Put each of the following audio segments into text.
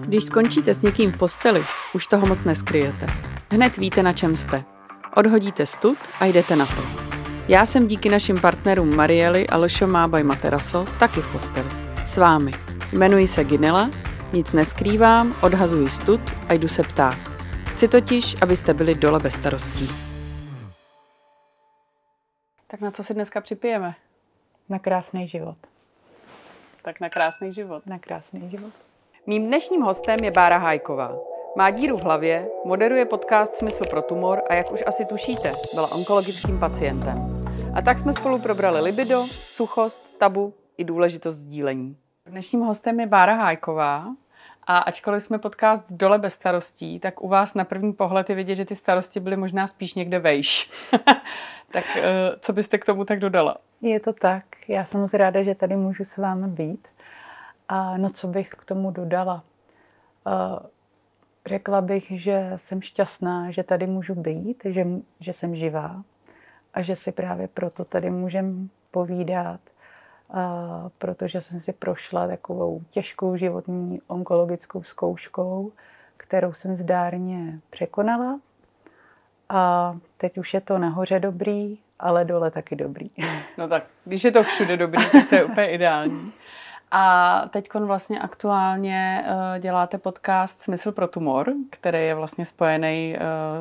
Když skončíte s někým v posteli, už toho moc neskryjete. Hned víte, na čem jste. Odhodíte stud a jdete na to. Já jsem díky našim partnerům Marieli a Lšo Mábaj Materaso taky v posteli. S vámi. Jmenuji se Ginela, nic neskrývám, odhazuji stud a jdu se ptát. Chci totiž, abyste byli dole bez starostí. Tak na co si dneska připijeme? Na krásný život. Tak na krásný život. Na krásný život. Mým dnešním hostem je Bára Hájková. Má díru v hlavě, moderuje podcast Smysl pro tumor a jak už asi tušíte, byla onkologickým pacientem. A tak jsme spolu probrali libido, suchost, tabu i důležitost sdílení. Dnešním hostem je Bára Hájková, a ačkoliv jsme podcast Dole bez starostí, tak u vás na první pohled je vidět, že ty starosti byly možná spíš někde vejš. tak eh, co byste k tomu tak dodala? Je to tak. Já jsem moc ráda, že tady můžu s vámi být. A no co bych k tomu dodala? Řekla bych, že jsem šťastná, že tady můžu být, že, že jsem živá a že si právě proto tady můžem povídat, protože jsem si prošla takovou těžkou životní onkologickou zkouškou, kterou jsem zdárně překonala. A teď už je to nahoře dobrý, ale dole taky dobrý. No tak, když je to všude dobrý, tak to je úplně ideální. A teď vlastně aktuálně uh, děláte podcast Smysl pro tumor, který je vlastně spojený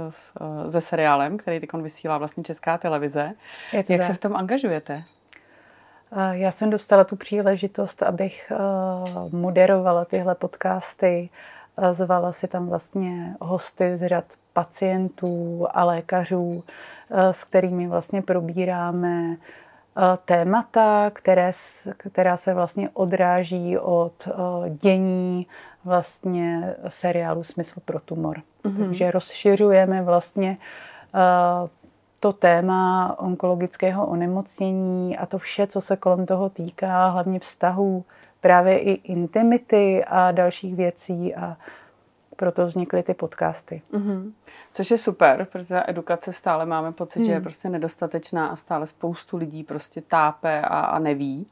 s, uh, se seriálem, který teď vysílá vlastně Česká televize. Jak tak. se v tom angažujete? Já jsem dostala tu příležitost, abych moderovala tyhle podcasty. Zvala si tam vlastně hosty z řad pacientů a lékařů, s kterými vlastně probíráme témata, které, která se vlastně odráží od dění vlastně seriálu Smysl pro tumor. Mm-hmm. Takže rozšiřujeme vlastně to téma onkologického onemocnění a to vše, co se kolem toho týká, hlavně vztahů, právě i intimity a dalších věcí a proto vznikly ty podcasty. Mm-hmm. Což je super, protože edukace stále máme pocit, mm. že je hmm. prostě nedostatečná a stále spoustu lidí prostě tápe a, a neví.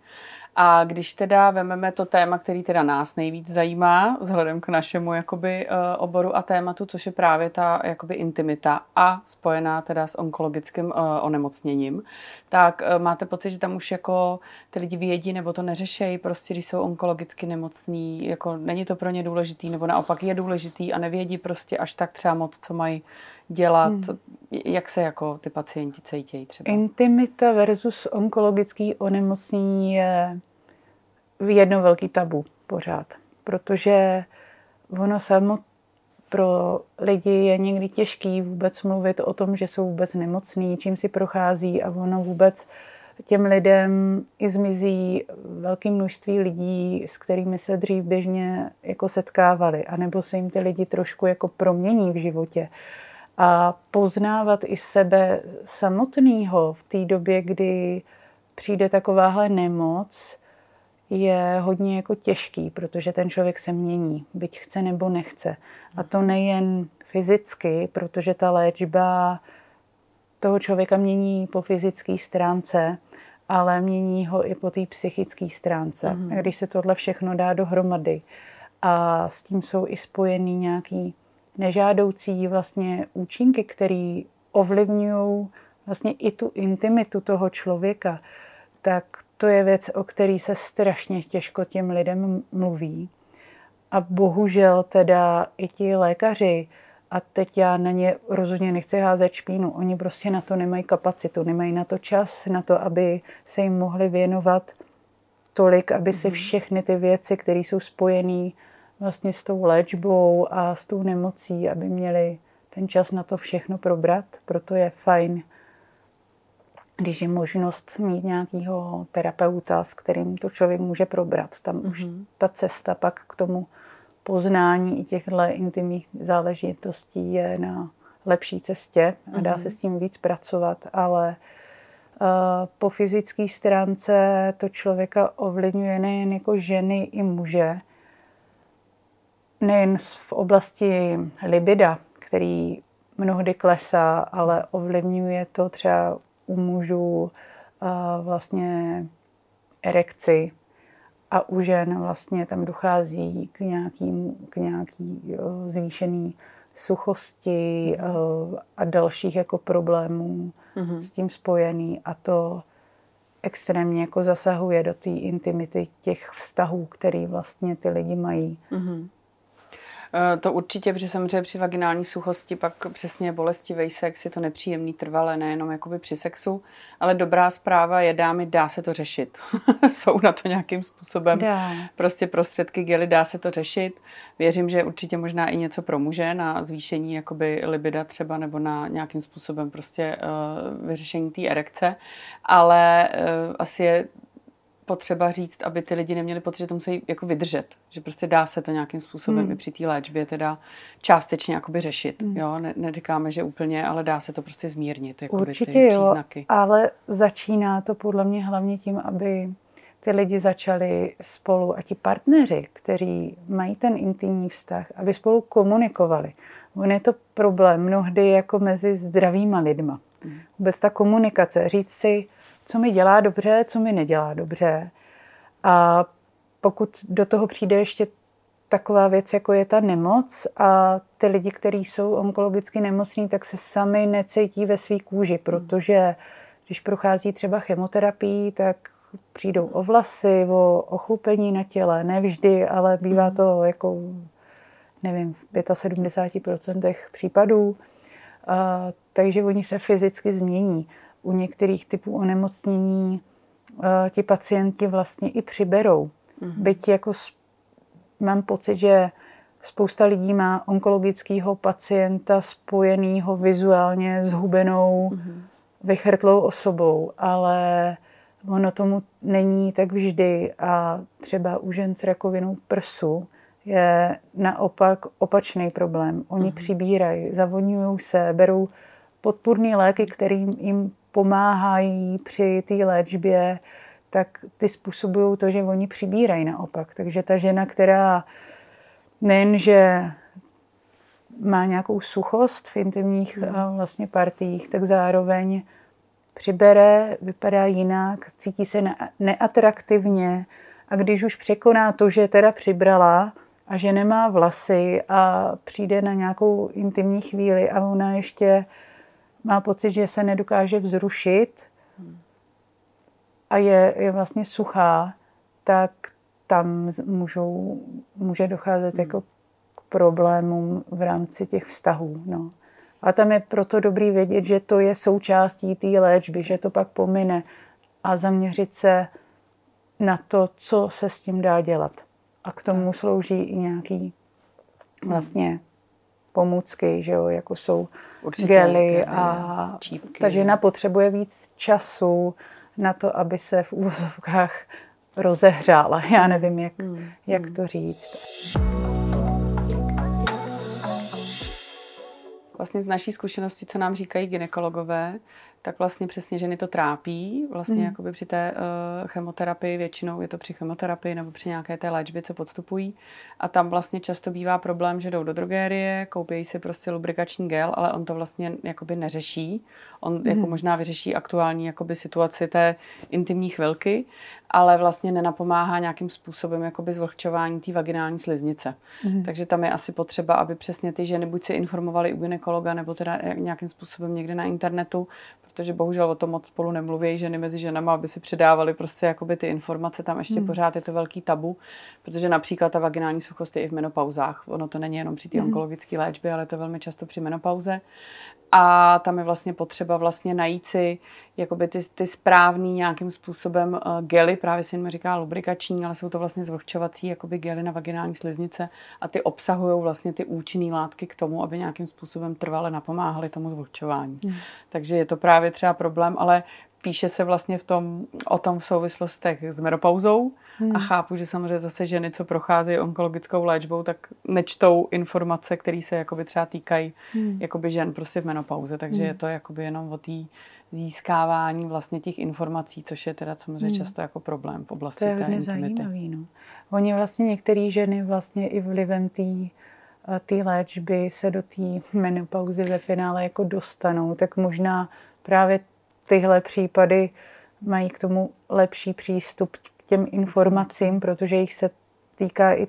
A když teda vememe to téma, který teda nás nejvíc zajímá, vzhledem k našemu jakoby eh, oboru a tématu, což je právě ta jakoby intimita a spojená teda s onkologickým eh, onemocněním, tak eh, máte pocit, že tam už jako ty lidi vědí nebo to neřešejí, prostě když jsou onkologicky nemocní, jako není to pro ně důležitý, nebo naopak je důležitý a nevědí prostě až tak třeba moc, co mají dělat, hmm. jak se jako ty pacienti cítějí třeba? Intimita versus onkologický onemocnění je jedno velký tabu pořád, protože ono samo pro lidi je někdy těžký vůbec mluvit o tom, že jsou vůbec nemocní, čím si prochází a ono vůbec těm lidem i zmizí velké množství lidí, s kterými se dřív běžně jako setkávali, anebo se jim ty lidi trošku jako promění v životě a poznávat i sebe samotného v té době, kdy přijde takováhle nemoc, je hodně jako těžký, protože ten člověk se mění, byť chce nebo nechce. A to nejen fyzicky, protože ta léčba toho člověka mění po fyzické stránce, ale mění ho i po té psychické stránce. Mm-hmm. Když se tohle všechno dá dohromady a s tím jsou i spojený nějaký nežádoucí vlastně účinky, které ovlivňují vlastně i tu intimitu toho člověka, tak to je věc, o který se strašně těžko těm lidem mluví. A bohužel teda i ti lékaři, a teď já na ně rozhodně nechci házet špínu, oni prostě na to nemají kapacitu, nemají na to čas, na to, aby se jim mohli věnovat tolik, aby si mhm. všechny ty věci, které jsou spojené vlastně s tou léčbou a s tou nemocí, aby měli ten čas na to všechno probrat. Proto je fajn, když je možnost mít nějakého terapeuta, s kterým to člověk může probrat. Tam mm-hmm. už mhm. ta cesta pak k tomu poznání i těchto intimních záležitostí je na lepší cestě a dá mm-hmm. se s tím víc pracovat, ale uh, po fyzické stránce to člověka ovlivňuje nejen jako ženy i muže, nejen v oblasti libida, který mnohdy klesá, ale ovlivňuje to třeba u mužů vlastně erekci a u žen vlastně tam dochází k, nějakým, k nějaký jo, zvýšený suchosti mm. a dalších jako problémů mm-hmm. s tím spojený a to extrémně jako zasahuje do té intimity těch vztahů, který vlastně ty lidi mají. Mm-hmm. Eh, to určitě, protože samozřejmě při vaginální suchosti pak přesně bolestivý sex je to nepříjemný trvalé, nejenom jakoby při sexu, ale dobrá zpráva je, dámy, dá se to řešit. Jsou na to nějakým způsobem dá. prostě prostředky gely, dá se to řešit. Věřím, že určitě možná i něco pro muže na zvýšení jakoby libida třeba nebo na nějakým způsobem prostě uh, vyřešení té erekce, ale uh, asi je potřeba říct, aby ty lidi neměli pocit, že to musí jako vydržet. Že prostě dá se to nějakým způsobem hmm. i při té léčbě teda částečně jakoby řešit. Hmm. Jo? Ne, neříkáme, že úplně, ale dá se to prostě zmírnit. Určitě ty jo, příznaky. ale začíná to podle mě hlavně tím, aby ty lidi začali spolu a ti partneři, kteří mají ten intimní vztah, aby spolu komunikovali. On je to problém mnohdy jako mezi zdravýma lidma. Hmm. Vůbec ta komunikace, říct si, co mi dělá dobře, co mi nedělá dobře. A pokud do toho přijde ještě taková věc, jako je ta nemoc a ty lidi, kteří jsou onkologicky nemocní, tak se sami necítí ve své kůži, protože když prochází třeba chemoterapii, tak přijdou o vlasy, o ochlupení na těle, ne vždy, ale bývá hmm. to jako, nevím, v 75% případů. A, takže oni se fyzicky změní u některých typů onemocnění eh, ti pacienti vlastně i přiberou. Mm-hmm. Byť jako mám pocit, že spousta lidí má onkologického pacienta spojenýho vizuálně s hubenou, mm-hmm. vychrtlou osobou, ale ono tomu není tak vždy a třeba u žen s rakovinou prsu je naopak opačný problém. Oni mm-hmm. přibírají, zavodňují se, berou podpůrné léky, kterým jim pomáhají při té léčbě, tak ty způsobují to, že oni přibírají naopak. Takže ta žena, která nejenže má nějakou suchost v intimních hmm. vlastně partiích, tak zároveň přibere, vypadá jinak, cítí se neatraktivně a když už překoná to, že teda přibrala a že nemá vlasy a přijde na nějakou intimní chvíli a ona ještě má pocit, že se nedokáže vzrušit a je, je vlastně suchá, tak tam můžou, může docházet jako k problémům v rámci těch vztahů. No. A tam je proto dobrý vědět, že to je součástí té léčby, že to pak pomine a zaměřit se na to, co se s tím dá dělat. A k tomu slouží i nějaký vlastně pomůcky, že jo, jako jsou Určitě, gely a čípky. ta žena potřebuje víc času na to, aby se v úvozovkách rozehřála. Já nevím, jak, hmm. jak to říct. Vlastně z naší zkušenosti, co nám říkají ginekologové, tak vlastně přesně ženy to trápí. Vlastně mm. jakoby při té uh, chemoterapii, většinou je to při chemoterapii nebo při nějaké té léčbě, co podstupují. A tam vlastně často bývá problém, že jdou do drogérie, koupí si prostě lubrikační gel, ale on to vlastně jakoby neřeší. On mm. jako možná vyřeší aktuální jakoby situaci té intimní chvilky, ale vlastně nenapomáhá nějakým způsobem jakoby zvlhčování té vaginální sliznice. Mm. Takže tam je asi potřeba, aby přesně ty ženy buď se informovaly u gynekologa, nebo teda nějakým způsobem někde na internetu, protože bohužel o tom moc spolu nemluví ženy mezi ženama, aby si předávali prostě jakoby ty informace, tam ještě hmm. pořád je to velký tabu, protože například ta vaginální suchost je i v menopauzách. Ono to není jenom při té hmm. onkologické léčbě, ale to velmi často při menopauze. A tam je vlastně potřeba vlastně najít si jakoby ty, ty správný nějakým způsobem uh, gely, právě se jim říká lubrikační, ale jsou to vlastně zvlhčovací jakoby gely na vaginální sliznice a ty obsahují vlastně ty účinné látky k tomu, aby nějakým způsobem trvale napomáhaly tomu zvlhčování. Hmm. Takže je to právě třeba problém, ale píše se vlastně v tom, o tom v souvislostech s menopauzou hmm. a chápu, že samozřejmě zase ženy, co procházejí onkologickou léčbou, tak nečtou informace, které se jakoby třeba týkají hmm. jakoby žen prostě v menopauze, takže hmm. je to jakoby jenom o té získávání vlastně těch informací, což je teda samozřejmě hmm. často jako problém v oblasti to je té intimity. Zajímavý, no. Oni vlastně některé ženy vlastně i vlivem té té léčby se do té menopauzy ve finále jako dostanou, tak možná právě tyhle případy mají k tomu lepší přístup k těm informacím, protože jich se týká i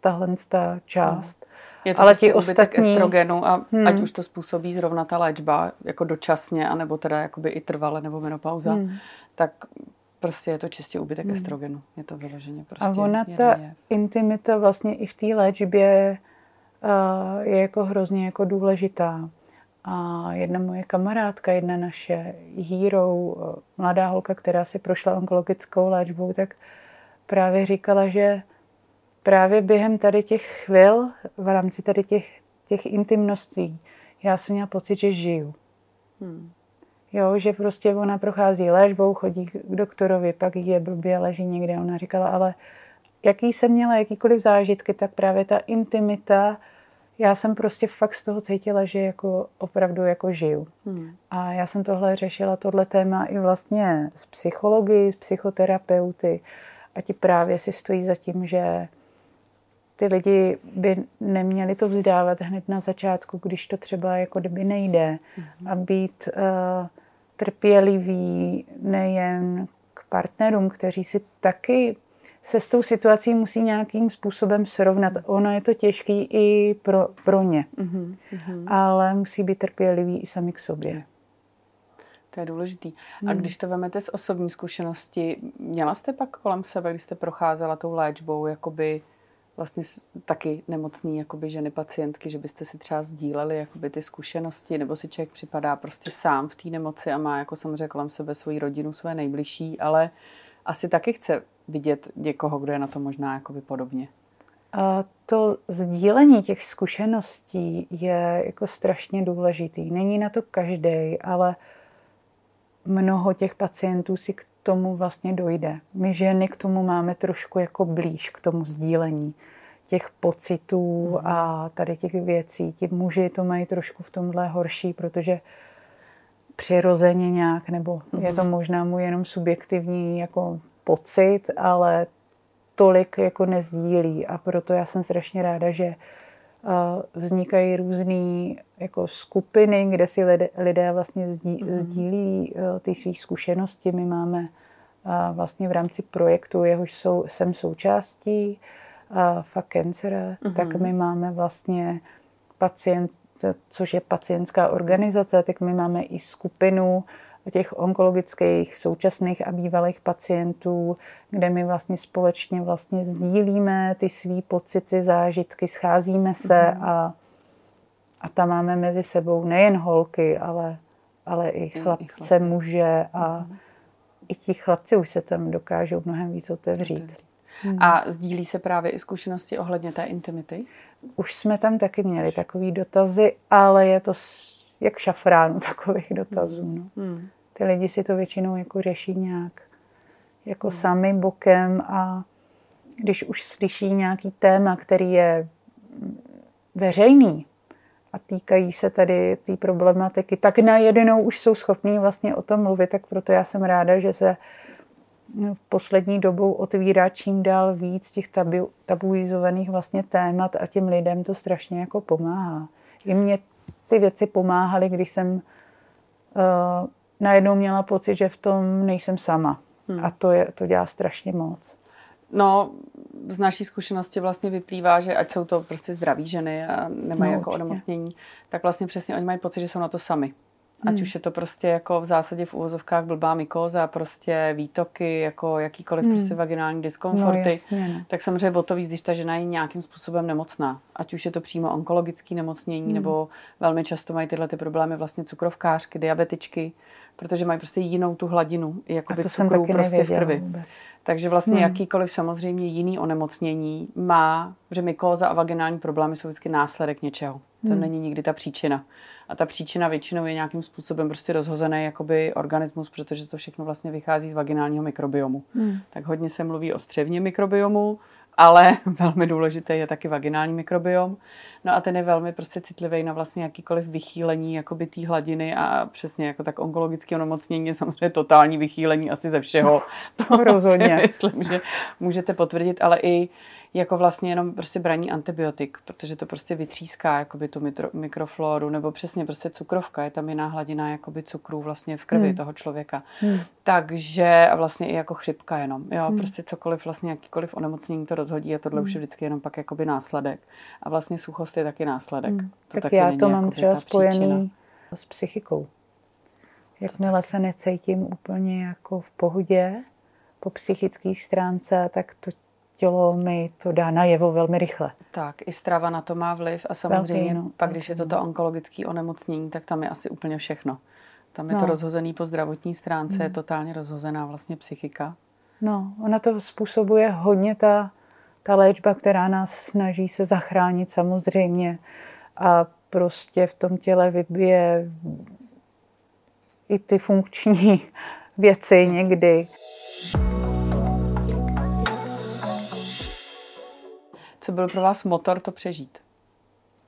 tahle ta část. Je to ale prostě ti ostatní... estrogenu a hmm. ať už to způsobí zrovna ta léčba, jako dočasně, anebo teda jakoby i trvale, nebo menopauza, hmm. tak prostě je to čistě úbytek hmm. estrogenu. Je to vyloženě prostě A ona ta je. intimita vlastně i v té léčbě uh, je jako hrozně jako důležitá. A jedna moje kamarádka, jedna naše hero, mladá holka, která si prošla onkologickou léčbou, tak právě říkala, že právě během tady těch chvil, v rámci tady těch, těch intimností, já jsem měla pocit, že žiju. Hmm. Jo, že prostě ona prochází léčbou, chodí k doktorovi, pak je blbě, leží někde. Ona říkala, ale jaký jsem měla, jakýkoliv zážitky, tak právě ta intimita, já jsem prostě fakt z toho cítila, že jako opravdu jako žiju. Hmm. A já jsem tohle řešila, tohle téma i vlastně s psychologi, s psychoterapeuty a ti právě si stojí za tím, že ty lidi by neměli to vzdávat hned na začátku, když to třeba jako kdyby nejde. Mm-hmm. A být uh, trpělivý nejen k partnerům, kteří si taky se s tou situací musí nějakým způsobem srovnat. Ono je to těžký i pro, pro ně, mm-hmm. ale musí být trpělivý i sami k sobě. To je důležitý. A hmm. když to vemete z osobní zkušenosti, měla jste pak kolem sebe, když jste procházela tou léčbou, jakoby vlastně taky nemocný jakoby ženy pacientky, že byste si třeba sdíleli jakoby ty zkušenosti, nebo si člověk připadá prostě sám v té nemoci a má jako samozřejmě kolem sebe svoji rodinu, své nejbližší, ale asi taky chce vidět někoho, kdo je na to možná jakoby podobně. A to sdílení těch zkušeností je jako strašně důležitý. Není na to každý, ale mnoho těch pacientů si k tomu vlastně dojde. My ženy k tomu máme trošku jako blíž k tomu sdílení těch pocitů mm. a tady těch věcí. Ti muži to mají trošku v tomhle horší, protože přirozeně nějak, nebo je to mhm. možná mu jenom subjektivní jako pocit, ale tolik jako nezdílí a proto já jsem strašně ráda, že vznikají různé jako skupiny, kde si lidé, vlastně mm. sdílí uh, ty své zkušenosti. My máme uh, vlastně v rámci projektu, jehož jsou, jsem součástí, Fuck Cancer, mm. tak my máme vlastně pacient, což je pacientská organizace, tak my máme i skupinu těch onkologických současných a bývalých pacientů, kde my vlastně společně vlastně sdílíme ty svý pocity, zážitky, scházíme se mm-hmm. a, a tam máme mezi sebou nejen holky, ale, ale i chlapce, I chlapce. muže a mm-hmm. i ti chlapci už se tam dokážou mnohem víc otevřít. Hmm. A sdílí se právě i zkušenosti ohledně té intimity? Už jsme tam taky měli takový dotazy, ale je to jak šafránu takových dotazů. No. Hmm. Ty lidi si to většinou jako řeší nějak jako hmm. sami bokem a když už slyší nějaký téma, který je veřejný a týkají se tady té problematiky, tak najednou už jsou schopní vlastně o tom mluvit, tak proto já jsem ráda, že se v poslední dobou otvírá čím dál víc těch tabu, tabuizovaných vlastně témat a těm lidem to strašně jako pomáhá. I mě ty věci pomáhaly, když jsem uh, najednou měla pocit, že v tom nejsem sama. Hmm. A to, je, to dělá strašně moc. No, z naší zkušenosti vlastně vyplývá, že ať jsou to prostě zdraví ženy a nemají no, jako onemocnění, tak vlastně přesně oni mají pocit, že jsou na to sami. Ať hmm. už je to prostě jako v zásadě v úvozovkách blbá mykóza, prostě výtoky, jako jakýkoliv hmm. prostě vaginální diskomforty, no, jasně, no. tak samozřejmě o to víc, když ta žena je nějakým způsobem nemocná. Ať už je to přímo onkologické nemocnění, hmm. nebo velmi často mají tyhle ty problémy vlastně cukrovkářky, diabetičky, protože mají prostě jinou tu hladinu, jako by cukru prostě v krvi. Vůbec. Takže vlastně hmm. jakýkoliv samozřejmě jiný onemocnění má, že mykóza a vaginální problémy jsou vždycky následek něčeho. To hmm. není nikdy ta příčina. A ta příčina většinou je nějakým způsobem prostě rozhozený jakoby organismus, protože to všechno vlastně vychází z vaginálního mikrobiomu. Hmm. Tak hodně se mluví o střevním mikrobiomu, ale velmi důležité je taky vaginální mikrobiom. No a ten je velmi prostě citlivý na vlastně jakýkoliv vychýlení jakoby té hladiny a přesně jako tak onkologické onemocnění je samozřejmě totální vychýlení asi ze všeho. To rozhodně. myslím, že můžete potvrdit, ale i jako vlastně jenom prostě braní antibiotik, protože to prostě vytříská jakoby tu mitro, mikrofloru, nebo přesně prostě cukrovka, je tam jiná hladina jakoby cukru vlastně v krvi hmm. toho člověka. Hmm. Takže a vlastně i jako chřipka jenom, jo, hmm. prostě cokoliv vlastně jakýkoliv onemocnění to rozhodí a tohle hmm. už je vždycky jenom pak jakoby následek. A vlastně suchost je taky následek. Hmm. To tak taky já to mám třeba spojený příčina. s psychikou. Jakmile se necítím úplně jako v pohodě po psychické stránce, tak to tělo mi to dá najevo velmi rychle. Tak, i strava na to má vliv a samozřejmě Velký, no, pak, když je toto onkologické onemocnění, tak tam je asi úplně všechno. Tam je no. to rozhozený po zdravotní stránce, hmm. je totálně rozhozená vlastně psychika. No, ona to způsobuje hodně ta, ta léčba, která nás snaží se zachránit samozřejmě a prostě v tom těle vybije i ty funkční věci někdy. Co byl pro vás motor to přežít?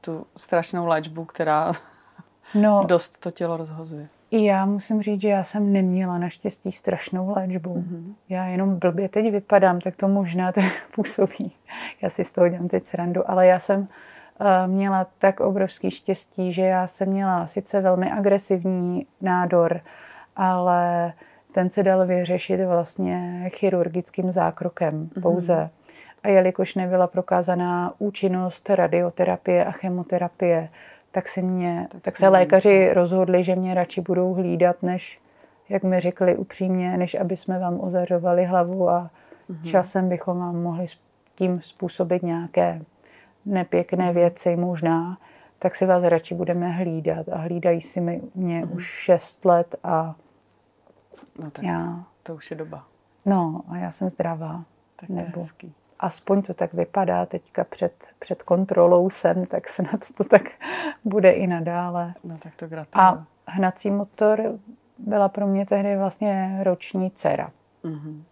Tu strašnou léčbu, která no, dost to tělo rozhozuje. I já musím říct, že já jsem neměla naštěstí strašnou léčbu. Mm-hmm. Já jenom blbě teď vypadám, tak to možná to působí. Já si z toho dělám teď srandu, ale já jsem uh, měla tak obrovský štěstí, že já jsem měla sice velmi agresivní nádor, ale ten se dal vyřešit vlastně chirurgickým zákrokem mm-hmm. pouze. A jelikož nebyla prokázaná účinnost radioterapie a chemoterapie, tak, se, mě, tak, tak se lékaři rozhodli, že mě radši budou hlídat, než, jak mi řekli upřímně, než aby jsme vám ozařovali hlavu a mm-hmm. časem bychom vám mohli tím způsobit nějaké nepěkné mhm. věci možná, tak si vás radši budeme hlídat. A hlídají si mě mm-hmm. už šest let a no tak já... to už je doba. No a já jsem zdravá. Tak nebo hezký aspoň to tak vypadá teďka před, před kontrolou sem, tak snad to tak bude i nadále. No tak to gratuluju. A hnací motor byla pro mě tehdy vlastně roční dcera. Mm-hmm.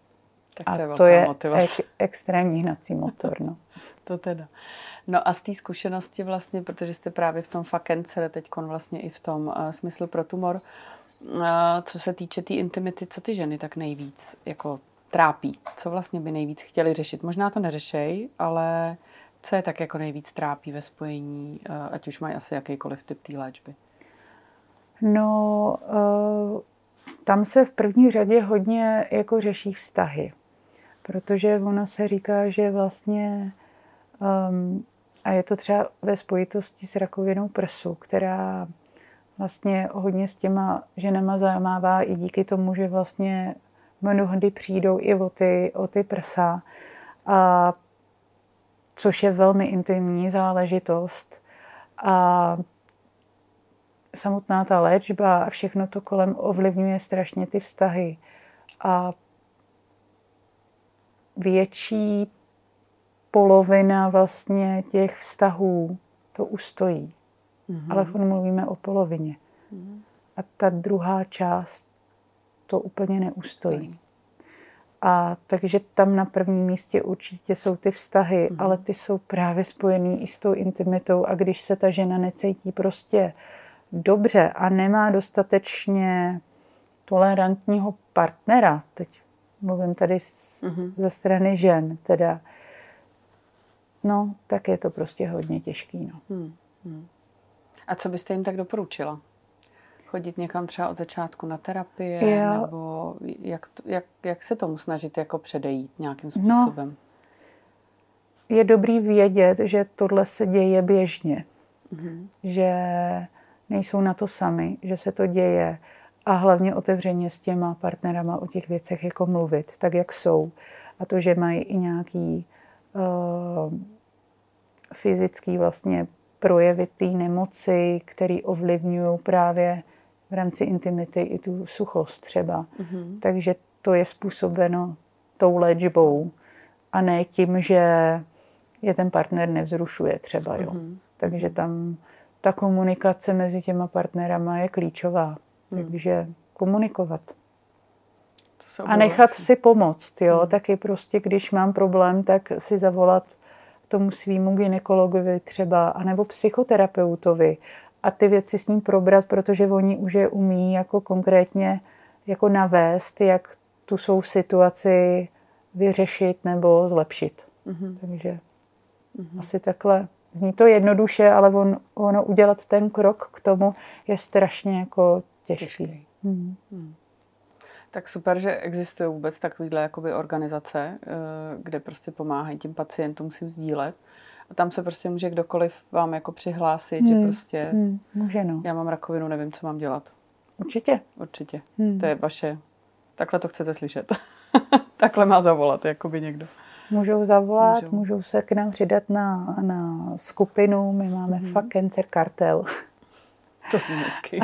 Tak to je a to je ek, extrémní hnací motor. No. to teda. No a z té zkušenosti vlastně, protože jste právě v tom fakence, teď vlastně i v tom uh, smyslu pro tumor, uh, co se týče té tý intimity, co ty ženy tak nejvíc jako trápí? Co vlastně by nejvíc chtěli řešit? Možná to neřešej, ale co je tak jako nejvíc trápí ve spojení, eh, ať už mají asi jakýkoliv typ té léčby? No, uh, tam se v první řadě hodně jako řeší vztahy, protože ono se říká, že vlastně um, a je to třeba ve spojitosti s rakovinou prsu, která vlastně hodně s těma ženama zamává i díky tomu, že vlastně mnohdy přijdou i o ty, o ty prsa, a, což je velmi intimní záležitost. A samotná ta léčba a všechno to kolem ovlivňuje strašně ty vztahy. A větší polovina vlastně těch vztahů to ustojí. Mm-hmm. Ale mluvíme o polovině. Mm-hmm. A ta druhá část to úplně neustojí. A takže tam na prvním místě určitě jsou ty vztahy, mm. ale ty jsou právě spojený i s tou intimitou. A když se ta žena necítí prostě dobře a nemá dostatečně tolerantního partnera, teď mluvím tady z, mm-hmm. ze strany žen, teda, no, tak je to prostě hodně těžký. No. Mm. A co byste jim tak doporučila? Chodit někam třeba od začátku na terapie, jo. nebo jak, jak, jak se tomu snažit jako předejít nějakým no. způsobem? No, je dobrý vědět, že tohle se děje běžně, mm-hmm. že nejsou na to sami, že se to děje a hlavně otevřeně s těma partnerama o těch věcech jako mluvit, tak jak jsou. A to, že mají i nějaký uh, fyzický vlastně projevy té nemoci, které ovlivňují právě v rámci intimity i tu suchost třeba. Mm-hmm. Takže to je způsobeno tou léčbou a ne tím, že je ten partner nevzrušuje třeba. Jo. Mm-hmm. Takže tam ta komunikace mezi těma partnerama je klíčová. Mm. Takže komunikovat. To a nechat si pomoct. Jo. Mm. Taky prostě, když mám problém, tak si zavolat tomu svýmu ginekologovi třeba, anebo psychoterapeutovi a ty věci s ním probrat, protože oni už je umí jako konkrétně jako navést, jak tu svou situaci vyřešit nebo zlepšit. Mm-hmm. Takže mm-hmm. asi takhle. Zní to jednoduše, ale on, ono udělat ten krok k tomu je strašně jako těžký. těžký. Mm. Mm. Tak super, že existují vůbec takovéhle jakoby organizace, eh, kde prostě pomáhají těm pacientům si sdílet. A tam se prostě může kdokoliv vám jako přihlásit, hmm. že prostě hmm. může no. já mám rakovinu, nevím, co mám dělat. Určitě. Určitě. Hmm. To je vaše, takhle to chcete slyšet. takhle má zavolat, jakoby někdo. Můžou zavolat, můžou, můžou se k nám přidat na, na skupinu, my máme hmm. fakt Cancer Kartel. To je hezky.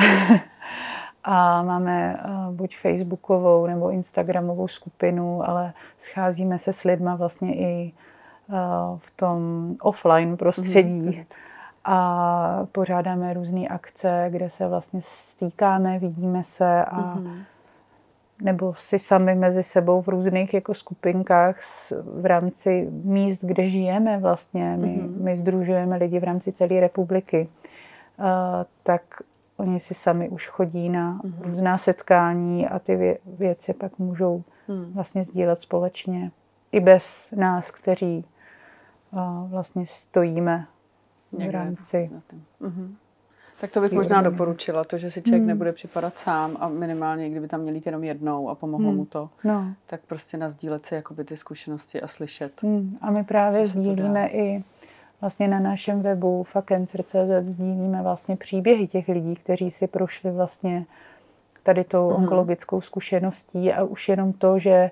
a máme uh, buď facebookovou nebo instagramovou skupinu, ale scházíme se s lidma vlastně i v tom offline prostředí. Mm, a pořádáme různé akce, kde se vlastně stýkáme, vidíme se a mm-hmm. nebo si sami mezi sebou v různých jako skupinkách v rámci míst, kde žijeme vlastně. My, mm-hmm. my združujeme lidi v rámci celé republiky. Uh, tak Oni si sami už chodí na mm-hmm. různá setkání a ty vě- věci pak můžou mm. vlastně sdílet společně. I bez nás, kteří vlastně stojíme v rámci. Mm-hmm. Tak to bych možná doporučila, to, že si člověk mm. nebude připadat sám a minimálně, kdyby tam měl jít jenom jednou a pomohlo mm. mu to, no. tak prostě nazdílet si jakoby ty zkušenosti a slyšet. Mm. A my právě sdílíme i vlastně na našem webu fakencer.cz sdílíme vlastně příběhy těch lidí, kteří si prošli vlastně tady tou mm. onkologickou zkušeností a už jenom to, že eh,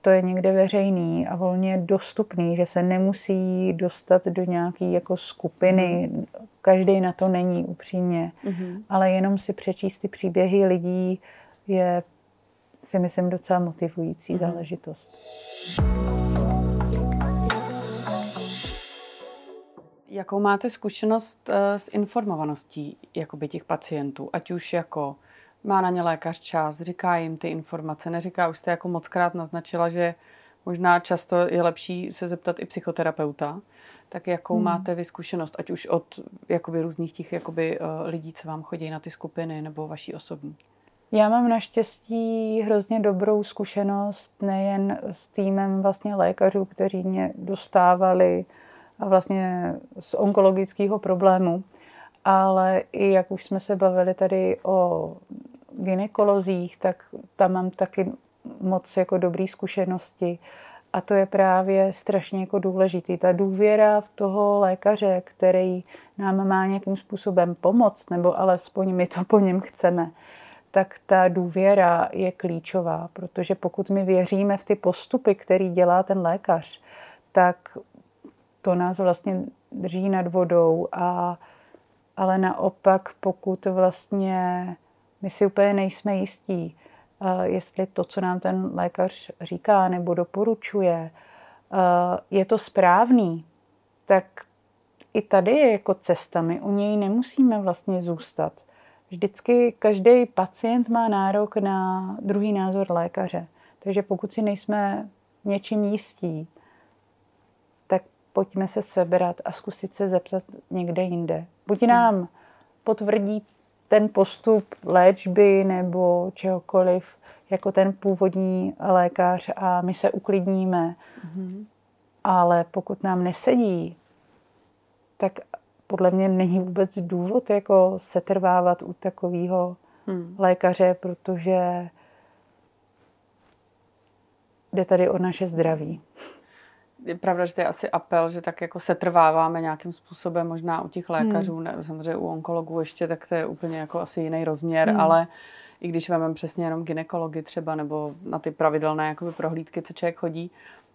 to je někde veřejný a volně dostupný, že se nemusí dostat do nějaké jako skupiny. Mm. Každý na to není upřímně, mm. ale jenom si přečíst ty příběhy lidí je si myslím docela motivující mm. záležitost. Jakou máte zkušenost eh, s informovaností jakoby těch pacientů? Ať už jako má na ně lékař čas, říká jim ty informace, neříká, už jste jako moc krát naznačila, že možná často je lepší se zeptat i psychoterapeuta. Tak jakou hmm. máte vy zkušenost, ať už od jakoby, různých těch jakoby, uh, lidí, co vám chodí na ty skupiny, nebo vaší osobní? Já mám naštěstí hrozně dobrou zkušenost nejen s týmem vlastně lékařů, kteří mě dostávali a vlastně z onkologického problému. Ale i jak už jsme se bavili tady o ginekolozích, tak tam mám taky moc jako dobré zkušenosti. A to je právě strašně jako důležitý. Ta důvěra v toho lékaře, který nám má nějakým způsobem pomoct, nebo alespoň my to po něm chceme, tak ta důvěra je klíčová, protože pokud my věříme v ty postupy, který dělá ten lékař, tak to nás vlastně drží nad vodou. A, ale naopak, pokud vlastně my si úplně nejsme jistí, jestli to, co nám ten lékař říká nebo doporučuje, je to správný, tak i tady je jako cesta. My u něj nemusíme vlastně zůstat. Vždycky každý pacient má nárok na druhý názor lékaře. Takže pokud si nejsme něčím jistí, pojďme se sebrat a zkusit se zeptat někde jinde. Buď nám potvrdí ten postup léčby nebo čehokoliv jako ten původní lékař a my se uklidníme. Mm-hmm. Ale pokud nám nesedí, tak podle mě není vůbec důvod jako setrvávat u takového mm. lékaře, protože jde tady o naše zdraví je pravda, že to je asi apel, že tak jako setrváváme nějakým způsobem možná u těch lékařů, hmm. ne, samozřejmě u onkologů ještě, tak to je úplně jako asi jiný rozměr, hmm. ale i když vezmeme přesně jenom ginekology třeba nebo na ty pravidelné jakoby prohlídky, co člověk chodí,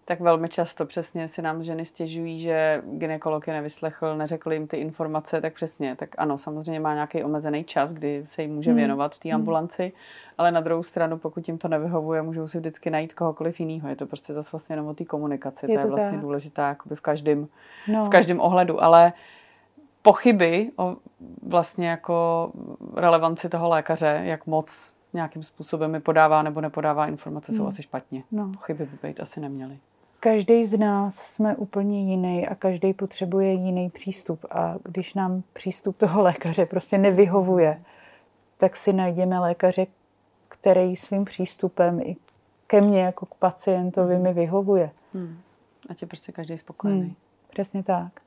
tak velmi často přesně si nám ženy stěžují, že ginekolog je nevyslechl, neřekl jim ty informace, tak přesně, tak ano, samozřejmě má nějaký omezený čas, kdy se jim může hmm. věnovat v té hmm. ambulanci, ale na druhou stranu, pokud jim to nevyhovuje, můžou si vždycky najít kohokoliv jiného. Je to prostě zase vlastně jenom o té komunikaci, je to, to je vlastně tak. důležitá jakoby v každém, no. v každém ohledu, ale pochyby o vlastně jako relevanci toho lékaře, jak moc nějakým způsobem mi podává nebo nepodává informace, jsou hmm. asi špatně. No. Pochyby by být asi neměly. Každý z nás jsme úplně jiný a každý potřebuje jiný přístup. A když nám přístup toho lékaře prostě nevyhovuje, tak si najdeme lékaře, který svým přístupem i ke mně jako k pacientovi hmm. mi vyhovuje. Hmm. Ať je prostě každý spokojený. Hmm, přesně tak.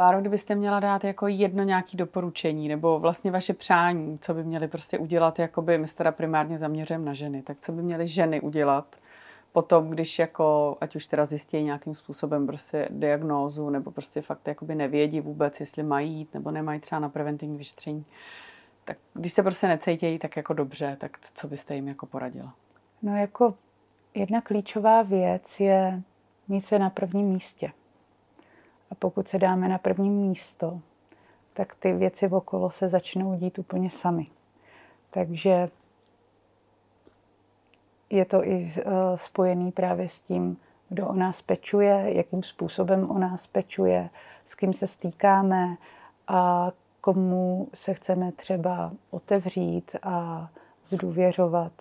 Báro, kdybyste měla dát jako jedno nějaké doporučení, nebo vlastně vaše přání, co by měly prostě udělat, jakoby my se teda primárně zaměřujeme na ženy, tak co by měly ženy udělat potom, když jako, ať už teda zjistí nějakým způsobem prostě diagnózu, nebo prostě fakt jakoby nevědí vůbec, jestli mají jít, nebo nemají třeba na preventivní vyšetření, tak když se prostě necítějí tak jako dobře, tak co byste jim jako poradila? No jako jedna klíčová věc je mít se na prvním místě. A pokud se dáme na první místo, tak ty věci okolo se začnou dít úplně sami. Takže je to i eh, spojený právě s tím, kdo o nás pečuje, jakým způsobem o nás pečuje, s kým se stýkáme a komu se chceme třeba otevřít a zdůvěřovat.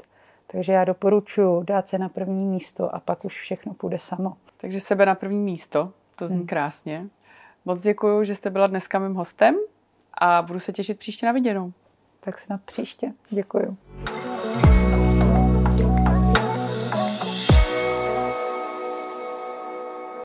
Takže já doporučuji dát se na první místo a pak už všechno půjde samo. Takže sebe na první místo, to zní hmm. krásně. Moc děkuji, že jste byla dneska mým hostem a budu se těšit příště na viděnou. Tak se na příště. Děkuji.